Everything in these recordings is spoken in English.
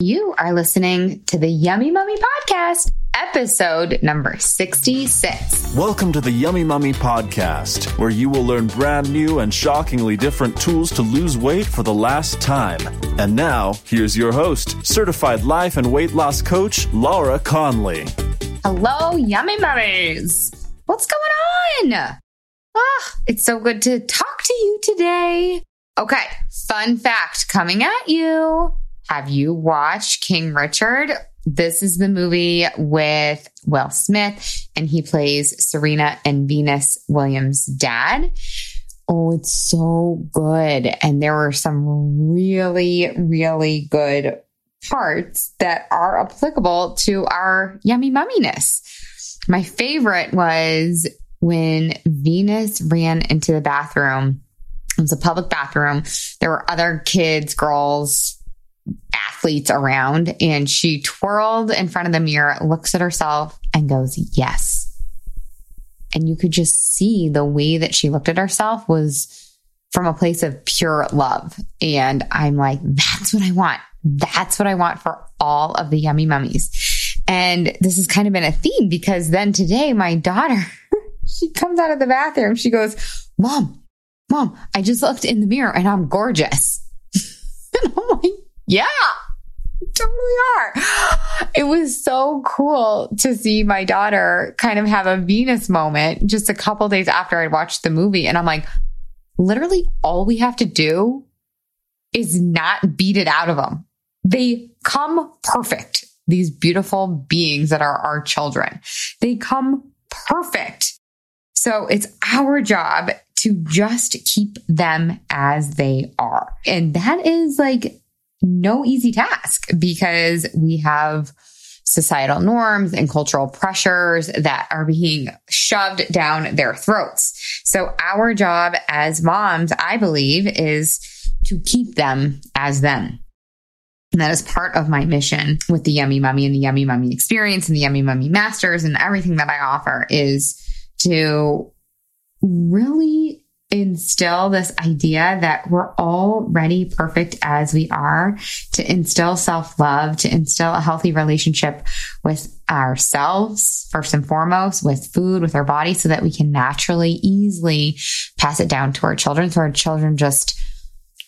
You are listening to the Yummy Mummy Podcast, episode number 66. Welcome to the Yummy Mummy Podcast, where you will learn brand new and shockingly different tools to lose weight for the last time. And now, here's your host, certified life and weight loss coach, Laura Conley. Hello, Yummy Mummies. What's going on? Ah, it's so good to talk to you today. Okay, fun fact coming at you. Have you watched King Richard? This is the movie with Will Smith, and he plays Serena and Venus Williams' dad. Oh, it's so good. And there were some really, really good parts that are applicable to our yummy mumminess. My favorite was when Venus ran into the bathroom. It was a public bathroom. There were other kids, girls, athletes around and she twirled in front of the mirror, looks at herself and goes, yes. And you could just see the way that she looked at herself was from a place of pure love. And I'm like, that's what I want. That's what I want for all of the yummy mummies. And this has kind of been a theme because then today my daughter, she comes out of the bathroom. She goes, mom, mom, I just looked in the mirror and I'm gorgeous. and I'm like, yeah, totally are. It was so cool to see my daughter kind of have a Venus moment just a couple days after I'd watched the movie. And I'm like, literally all we have to do is not beat it out of them. They come perfect. These beautiful beings that are our children, they come perfect. So it's our job to just keep them as they are. And that is like no easy task because we have societal norms and cultural pressures that are being shoved down their throats. So our job as moms, I believe, is to keep them as them. And that is part of my mission with the Yummy Mummy and the Yummy Mummy experience and the Yummy Mummy Masters and everything that I offer is to really instill this idea that we're already perfect as we are, to instill self love, to instill a healthy relationship with ourselves, first and foremost, with food, with our body, so that we can naturally, easily pass it down to our children. So our children just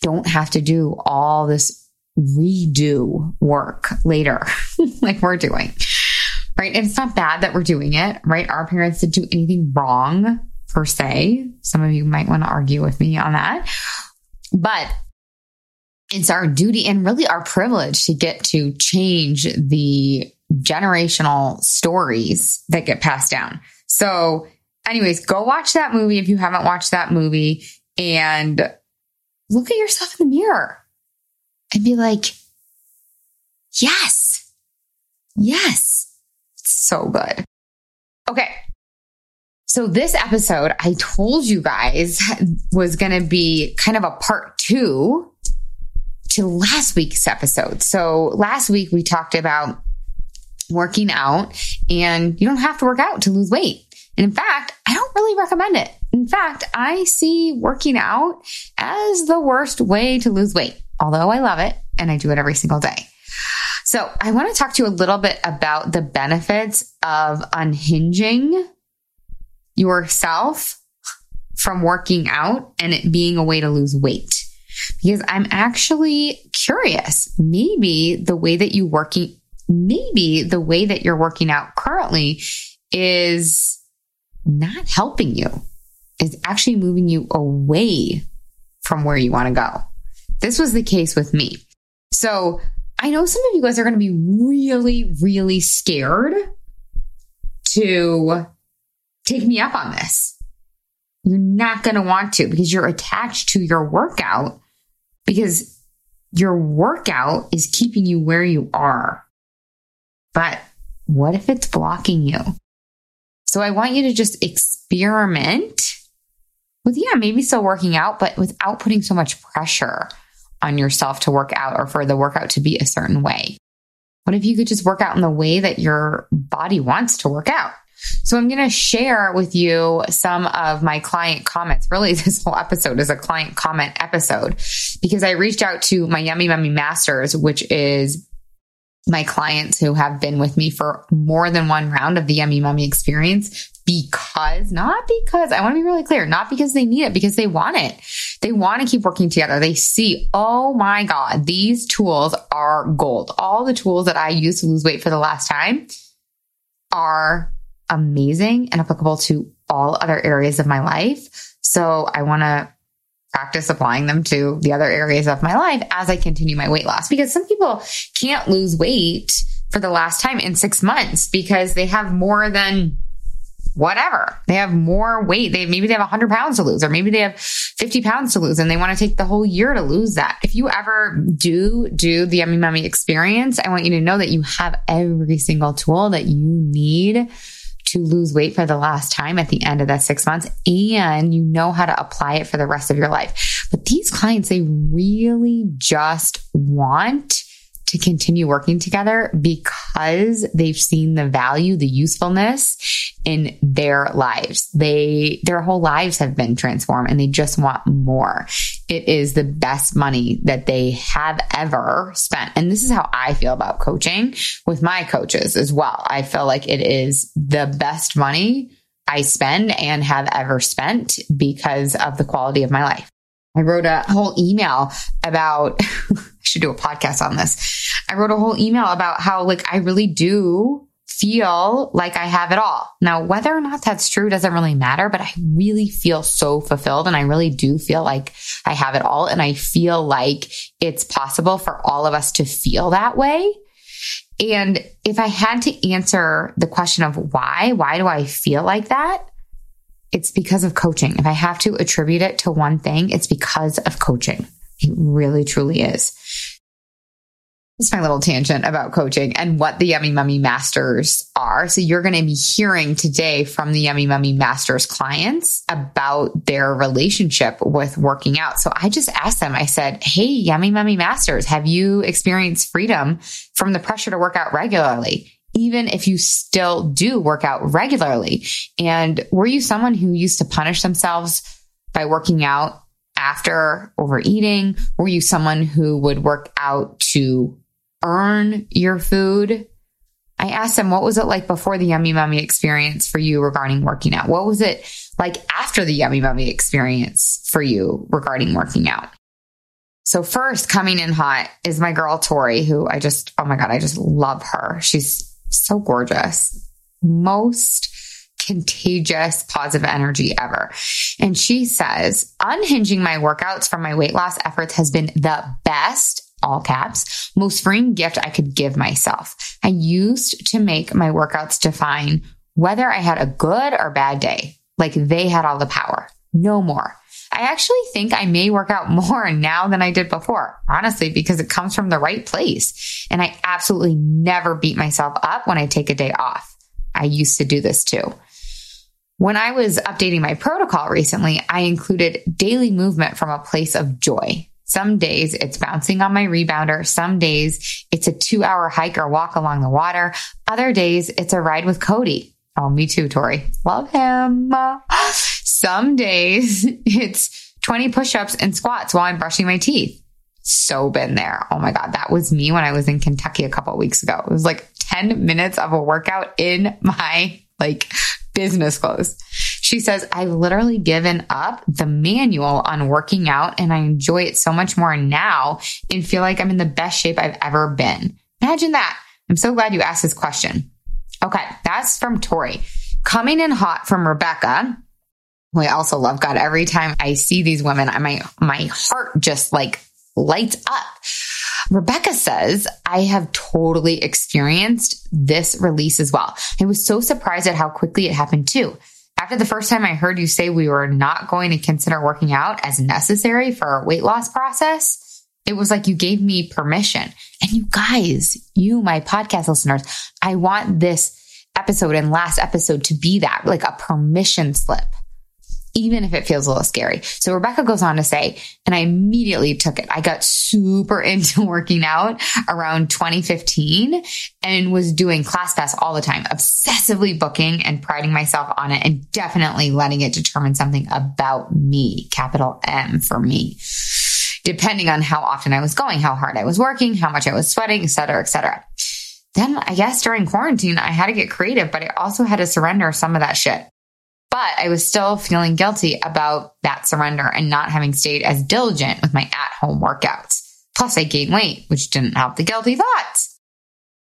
don't have to do all this redo work later, like we're doing. Right. And it's not bad that we're doing it, right? Our parents didn't do anything wrong per se. Some of you might want to argue with me on that. But it's our duty and really our privilege to get to change the generational stories that get passed down. So, anyways, go watch that movie if you haven't watched that movie and look at yourself in the mirror and be like, yes, yes, it's so good. Okay. So this episode, I told you guys was going to be kind of a part two to last week's episode. So last week we talked about working out and you don't have to work out to lose weight. And in fact, I don't really recommend it. In fact, I see working out as the worst way to lose weight, although I love it and I do it every single day. So I want to talk to you a little bit about the benefits of unhinging yourself from working out and it being a way to lose weight. Because I'm actually curious. Maybe the way that you working, maybe the way that you're working out currently is not helping you, is actually moving you away from where you want to go. This was the case with me. So I know some of you guys are going to be really, really scared to take me up on this. You're not going to want to because you're attached to your workout because your workout is keeping you where you are. But what if it's blocking you? So I want you to just experiment with, yeah, maybe still working out, but without putting so much pressure on yourself to work out or for the workout to be a certain way. What if you could just work out in the way that your body wants to work out? So I'm going to share with you some of my client comments. Really, this whole episode is a client comment episode because I reached out to my Yummy Mummy Masters, which is my clients who have been with me for more than one round of the Yummy Mummy experience because, not because, I want to be really clear, not because they need it, because they want it. They want to keep working together. They see, oh my God, these tools are gold. All the tools that I used to lose weight for the last time are amazing and applicable to all other areas of my life. So I want to practice applying them to the other areas of my life as I continue my weight loss because some people can't lose weight for the last time in six months because they have more than whatever. They have more weight. They maybe they have 100 pounds to lose, or maybe they have 50 pounds to lose, and they want to take the whole year to lose that. If you ever do do the Yummy Mummy experience, I want you to know that you have every single tool that you need to lose weight for the last time at the end of that six months and you know how to apply it for the rest of your life. But these clients, they really just want to continue working together because they've seen the value, the usefulness in their lives. They, their whole lives have been transformed and they just want more. It is the best money that they have ever spent. And this is how I feel about coaching with my coaches as well. I feel like it is the best money I spend and have ever spent because of the quality of my life. I wrote a whole email about, should do a podcast on this. I wrote a whole email about how like I really do feel like I have it all. Now, whether or not that's true doesn't really matter, but I really feel so fulfilled and I really do feel like I have it all. And I feel like it's possible for all of us to feel that way. And if I had to answer the question of why, why do I feel like that? it's because of coaching. If I have to attribute it to one thing, it's because of coaching. It really, truly is. It's my little tangent about coaching and what the Yummy Mummy Masters are. So you're going to be hearing today from the Yummy Mummy Masters clients about their relationship with working out. So I just asked them, I said, Hey, Yummy Mummy Masters, have you experienced freedom from the pressure to work out regularly? even if you still do work out regularly. And were you someone who used to punish themselves by working out after overeating? Were you someone who would work out to earn your food? I asked them, what was it like before the Yummy Mummy experience for you regarding working out? What was it like after the Yummy Mummy experience for you regarding working out? So first coming in hot is my girl Tori, who I just, oh my God, I just love her. She's so gorgeous. Most contagious positive energy ever. And she says, unhinging my workouts from my weight loss efforts has been the best all caps, most freeing gift I could give myself. I used to make my workouts define whether I had a good or bad day. Like they had all the power. No more. I actually think I may work out more now than I did before, honestly, because it comes from the right place. And I absolutely never beat myself up when I take a day off. I used to do this too. When I was updating my protocol recently, I included daily movement from a place of joy. Some days it's bouncing on my rebounder. Some days it's a two hour hike or walk along the water. Other days it's a ride with Cody. Oh, me too, Tori. Love him. Some days it's 20 push ups and squats while I'm brushing my teeth. So been there. Oh my God. That was me when I was in Kentucky a couple weeks ago. It was like 10 minutes of a workout in my like business clothes. She says, I've literally given up the manual on working out and I enjoy it so much more now and feel like I'm in the best shape I've ever been. Imagine that. I'm so glad you asked this question. Okay. That's from Tori. Coming in hot from Rebecca who I also love God. Every time I see these women, I, my, my heart just like lights up. Rebecca says, I have totally experienced this release as well. I was so surprised at how quickly it happened too. After the first time I heard you say we were not going to consider working out as necessary for our weight loss process, it was like you gave me permission. And you guys, you, my podcast listeners, I want this episode and last episode to be that like a permission slip even if it feels a little scary. So Rebecca goes on to say, and I immediately took it. I got super into working out around 2015 and was doing class ClassPass all the time, obsessively booking and priding myself on it and definitely letting it determine something about me, capital M for me, depending on how often I was going, how hard I was working, how much I was sweating, et cetera, et cetera. then I guess during quarantine, I had to get creative, but I also had to surrender some of that shit. But I was still feeling guilty about that surrender and not having stayed as diligent with my at home workouts. Plus, I gained weight, which didn't help the guilty thoughts.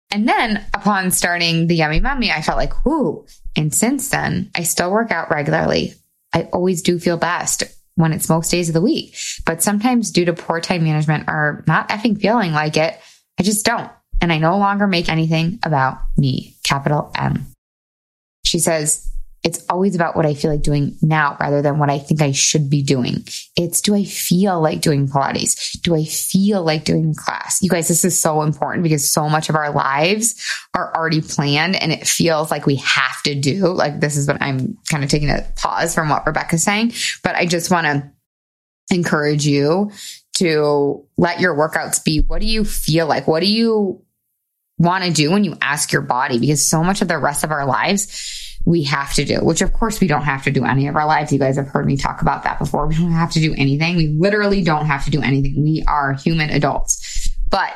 And then upon starting the Yummy Mummy, I felt like, whoo. And since then, I still work out regularly. I always do feel best when it's most days of the week. But sometimes due to poor time management or not effing feeling like it, I just don't. And I no longer make anything about me, capital M. She says, it's always about what I feel like doing now rather than what I think I should be doing. It's do I feel like doing Pilates? Do I feel like doing class? You guys, this is so important because so much of our lives are already planned and it feels like we have to do. Like this is what I'm kind of taking a pause from what Rebecca's saying, but I just want to encourage you to let your workouts be what do you feel like? What do you want to do when you ask your body? Because so much of the rest of our lives, we have to do, which of course we don't have to do any of our lives. You guys have heard me talk about that before. We don't have to do anything. We literally don't have to do anything. We are human adults. But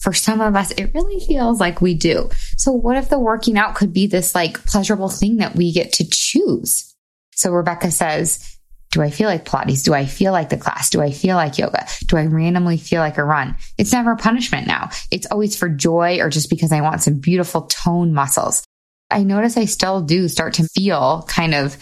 for some of us, it really feels like we do. So what if the working out could be this like pleasurable thing that we get to choose? So Rebecca says, do I feel like Pilates? Do I feel like the class? Do I feel like yoga? Do I randomly feel like a run? It's never punishment now. It's always for joy or just because I want some beautiful tone muscles. I notice I still do start to feel kind of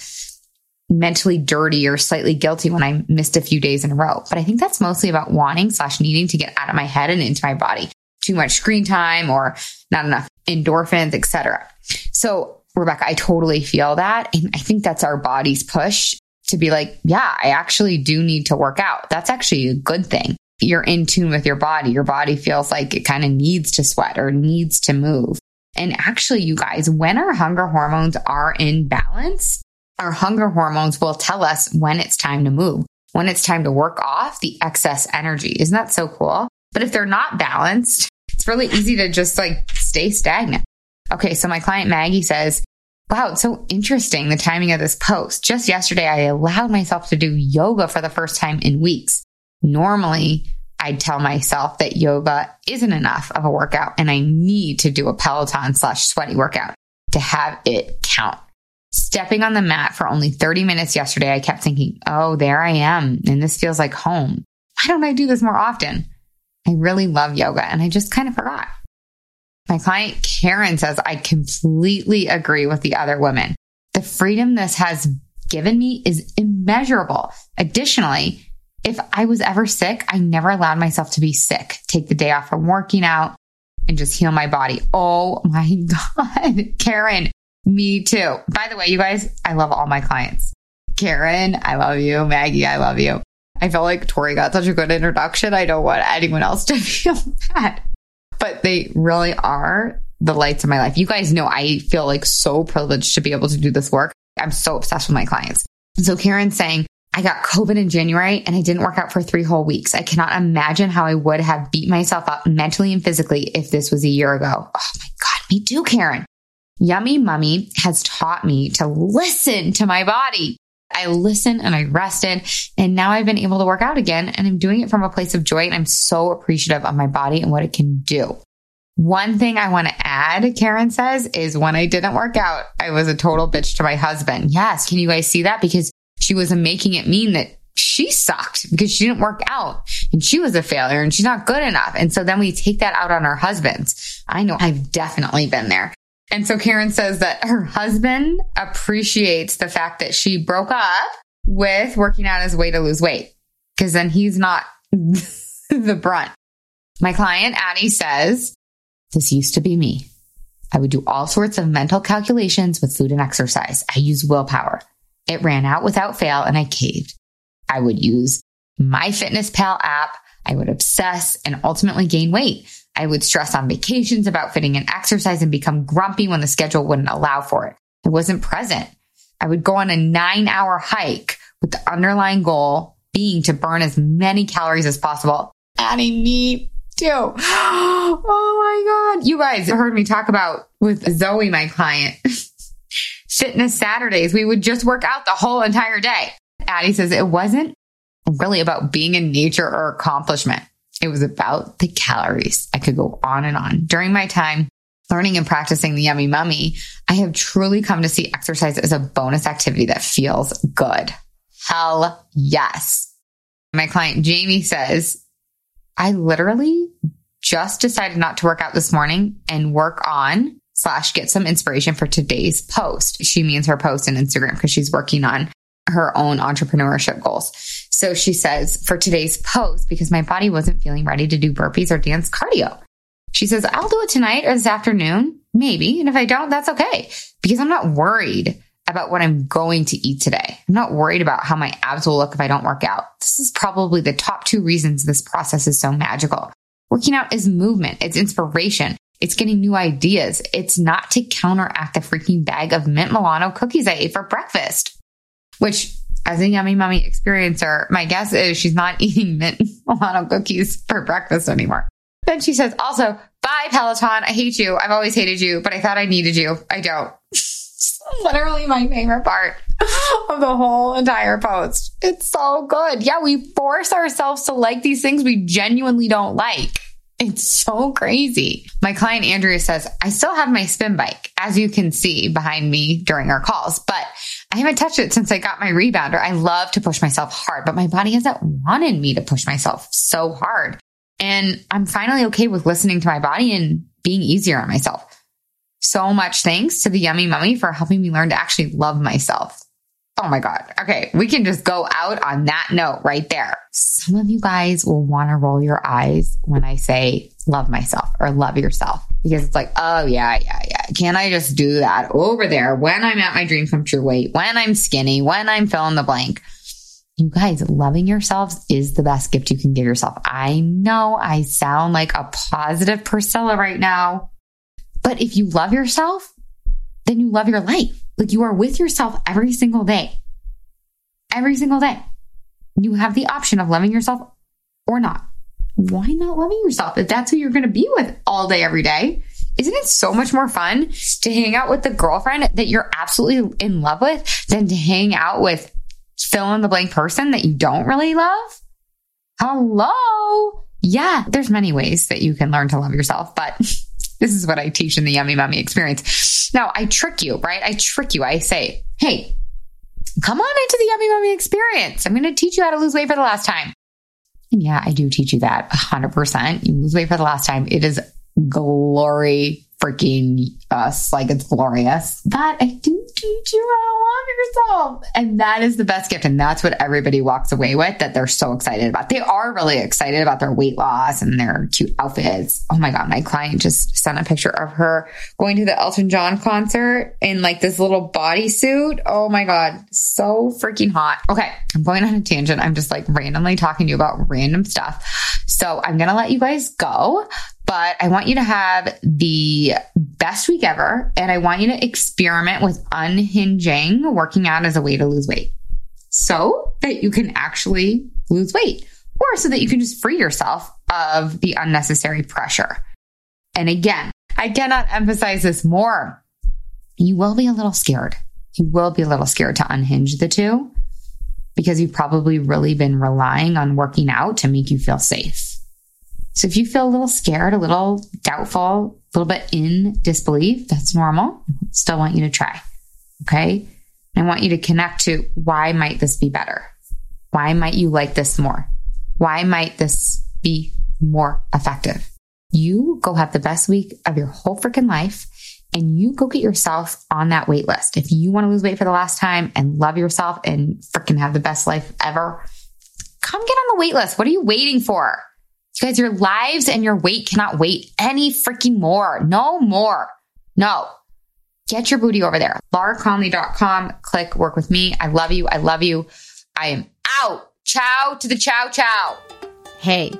mentally dirty or slightly guilty when I missed a few days in a row. But I think that's mostly about wanting slash needing to get out of my head and into my body. Too much screen time or not enough endorphins, etc. So Rebecca, I totally feel that. And I think that's our body's push to be like, yeah, I actually do need to work out. That's actually a good thing. You're in tune with your body. Your body feels like it kind of needs to sweat or needs to move. And actually, you guys, when our hunger hormones are in balance, our hunger hormones will tell us when it's time to move, when it's time to work off the excess energy. Isn't that so cool? But if they're not balanced, it's really easy to just like stay stagnant. Okay. So my client Maggie says, Wow, it's so interesting the timing of this post. Just yesterday, I allowed myself to do yoga for the first time in weeks. Normally, I tell myself that yoga isn't enough of a workout and I need to do a Peloton slash sweaty workout to have it count. Stepping on the mat for only 30 minutes yesterday, I kept thinking, oh, there I am. And this feels like home. Why don't I do this more often? I really love yoga and I just kind of forgot. My client Karen says, I completely agree with the other women. The freedom this has given me is immeasurable. Additionally, if I was ever sick, I never allowed myself to be sick, take the day off from working out and just heal my body. Oh my God. Karen, me too. By the way, you guys, I love all my clients. Karen, I love you. Maggie, I love you. I feel like Tori got such a good introduction. I don't want anyone else to feel bad, but they really are the lights of my life. You guys know I feel like so privileged to be able to do this work. I'm so obsessed with my clients. So Karen's saying, I got COVID in January and I didn't work out for three whole weeks. I cannot imagine how I would have beat myself up mentally and physically if this was a year ago. Oh my God, me too, Karen. Yummy Mummy has taught me to listen to my body. I listened and I rested and now I've been able to work out again and I'm doing it from a place of joy and I'm so appreciative of my body and what it can do. One thing I want to add, Karen says, is when I didn't work out, I was a total bitch to my husband. Yes. Can you guys see that? Because she was making it mean that she sucked because she didn't work out and she was a failure and she's not good enough. And so then we take that out on our husbands. I know I've definitely been there. And so Karen says that her husband appreciates the fact that she broke up with working out as a way to lose weight because then he's not the brunt. My client, Addie, says, This used to be me. I would do all sorts of mental calculations with food and exercise. I use willpower. It ran out without fail and I caved. I would use MyFitnessPal app. I would obsess and ultimately gain weight. I would stress on vacations about fitting in exercise and become grumpy when the schedule wouldn't allow for it. I wasn't present. I would go on a nine hour hike with the underlying goal being to burn as many calories as possible. Addie, me too. Oh my God. You guys heard me talk about with Zoe, my client. fitness Saturdays. We would just work out the whole entire day. Addie says it wasn't really about being in nature or accomplishment. It was about the calories. I could go on and on. During my time learning and practicing the yummy mummy, I have truly come to see exercise as a bonus activity that feels good. Hell yes. My client Jamie says, I literally just decided not to work out this morning and work on slash get some inspiration for today's post. She means her post on Instagram because she's working on her own entrepreneurship goals. So she says for today's post, because my body wasn't feeling ready to do burpees or dance cardio. She says, I'll do it tonight or this afternoon, maybe. And if I don't, that's okay because I'm not worried about what I'm going to eat today. I'm not worried about how my abs will look if I don't work out. This is probably the top two reasons this process is so magical. Working out is movement. It's inspiration. It's getting new ideas. It's not to counteract the freaking bag of mint Milano cookies I ate for breakfast, which as a yummy mummy experiencer, my guess is she's not eating mint Milano cookies for breakfast anymore. Then she says, also, bye Peloton. I hate you. I've always hated you, but I thought I needed you. I don't. Literally my favorite part of the whole entire post. It's so good. Yeah, we force ourselves to like these things we genuinely don't like. It's so crazy. My client Andrea says, I still have my spin bike, as you can see behind me during our calls, but I haven't touched it since I got my rebounder. I love to push myself hard, but my body hasn't wanted me to push myself so hard. And I'm finally okay with listening to my body and being easier on myself. So much thanks to the Yummy Mummy for helping me learn to actually love myself. Oh my God. Okay. We can just go out on that note right there. Some of you guys will want to roll your eyes when I say love myself or love yourself because it's like, oh yeah, yeah, yeah. Can I just do that over there when I'm at my dream come true weight, when I'm skinny, when I'm fill in the blank? You guys, loving yourselves is the best gift you can give yourself. I know I sound like a positive Priscilla right now, but if you love yourself, then you love your life. Like you are with yourself every single day. Every single day. You have the option of loving yourself or not. Why not loving yourself if that's who you're going to be with all day, every day? Isn't it so much more fun to hang out with the girlfriend that you're absolutely in love with than to hang out with fill in the blank person that you don't really love? Hello. Yeah, there's many ways that you can learn to love yourself, but this is what I teach in the Yummy Mummy experience. Now I trick you, right? I trick you. I say, hey, come on into the Yummy Mummy experience. I'm going to teach you how to lose weight for the last time. And yeah, I do teach you that 100%. You lose weight for the last time. It is glory freaking us like it's glorious. But I do teach you how to love yourself. And that is the best gift. And that's what everybody walks away with that they're so excited about. They are really excited about their weight loss and their cute outfits. Oh my God. My client just sent a picture of her going to the Elton John concert in like this little bodysuit. Oh my God. So freaking hot. Okay. I'm going on a tangent. I'm just like randomly talking to you about random stuff. So I'm going to let you guys go but I want you to have the best week ever. And I want you to experiment with unhinging working out as a way to lose weight so that you can actually lose weight or so that you can just free yourself of the unnecessary pressure. And again, I cannot emphasize this more. You will be a little scared. You will be a little scared to unhinge the two because you've probably really been relying on working out to make you feel safe. So if you feel a little scared, a little doubtful, a little bit in disbelief, that's normal. Still want you to try. Okay. I want you to connect to why might this be better? Why might you like this more? Why might this be more effective? You go have the best week of your whole freaking life and you go get yourself on that wait list. If you want to lose weight for the last time and love yourself and freaking have the best life ever, come get on the wait list. What are you waiting for? You guys, your lives and your weight cannot wait any freaking more. No more. No. Get your booty over there. LauraConley.com. Click work with me. I love you. I love you. I am out. Ciao to the ciao ciao. Hey,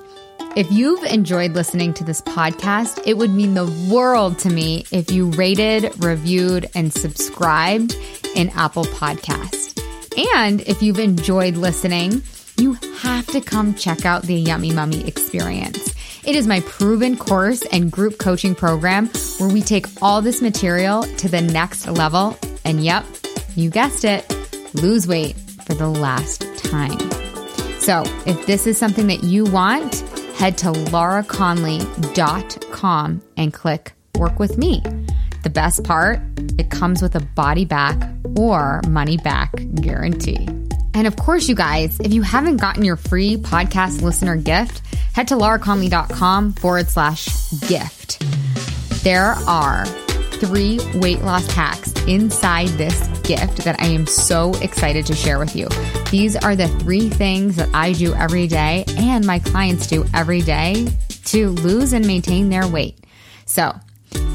if you've enjoyed listening to this podcast, it would mean the world to me if you rated, reviewed, and subscribed in Apple Podcast. And if you've enjoyed listening, you have to come check out the Yummy Mummy experience. It is my proven course and group coaching program where we take all this material to the next level. And yep, you guessed it, lose weight for the last time. So if this is something that you want, head to lauraconley.com and click Work with Me. The best part, it comes with a body back or money back guarantee. And of course, you guys, if you haven't gotten your free podcast listener gift, head to lauraconley.com forward slash gift. There are three weight loss hacks inside this gift that I am so excited to share with you. These are the three things that I do every day and my clients do every day to lose and maintain their weight. So,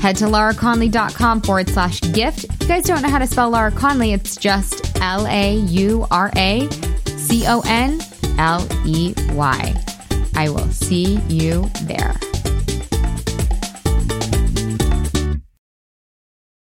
Head to lauraconley.com forward slash gift. If you guys don't know how to spell Laura Conley, it's just L A U R A C O N L E Y. I will see you there.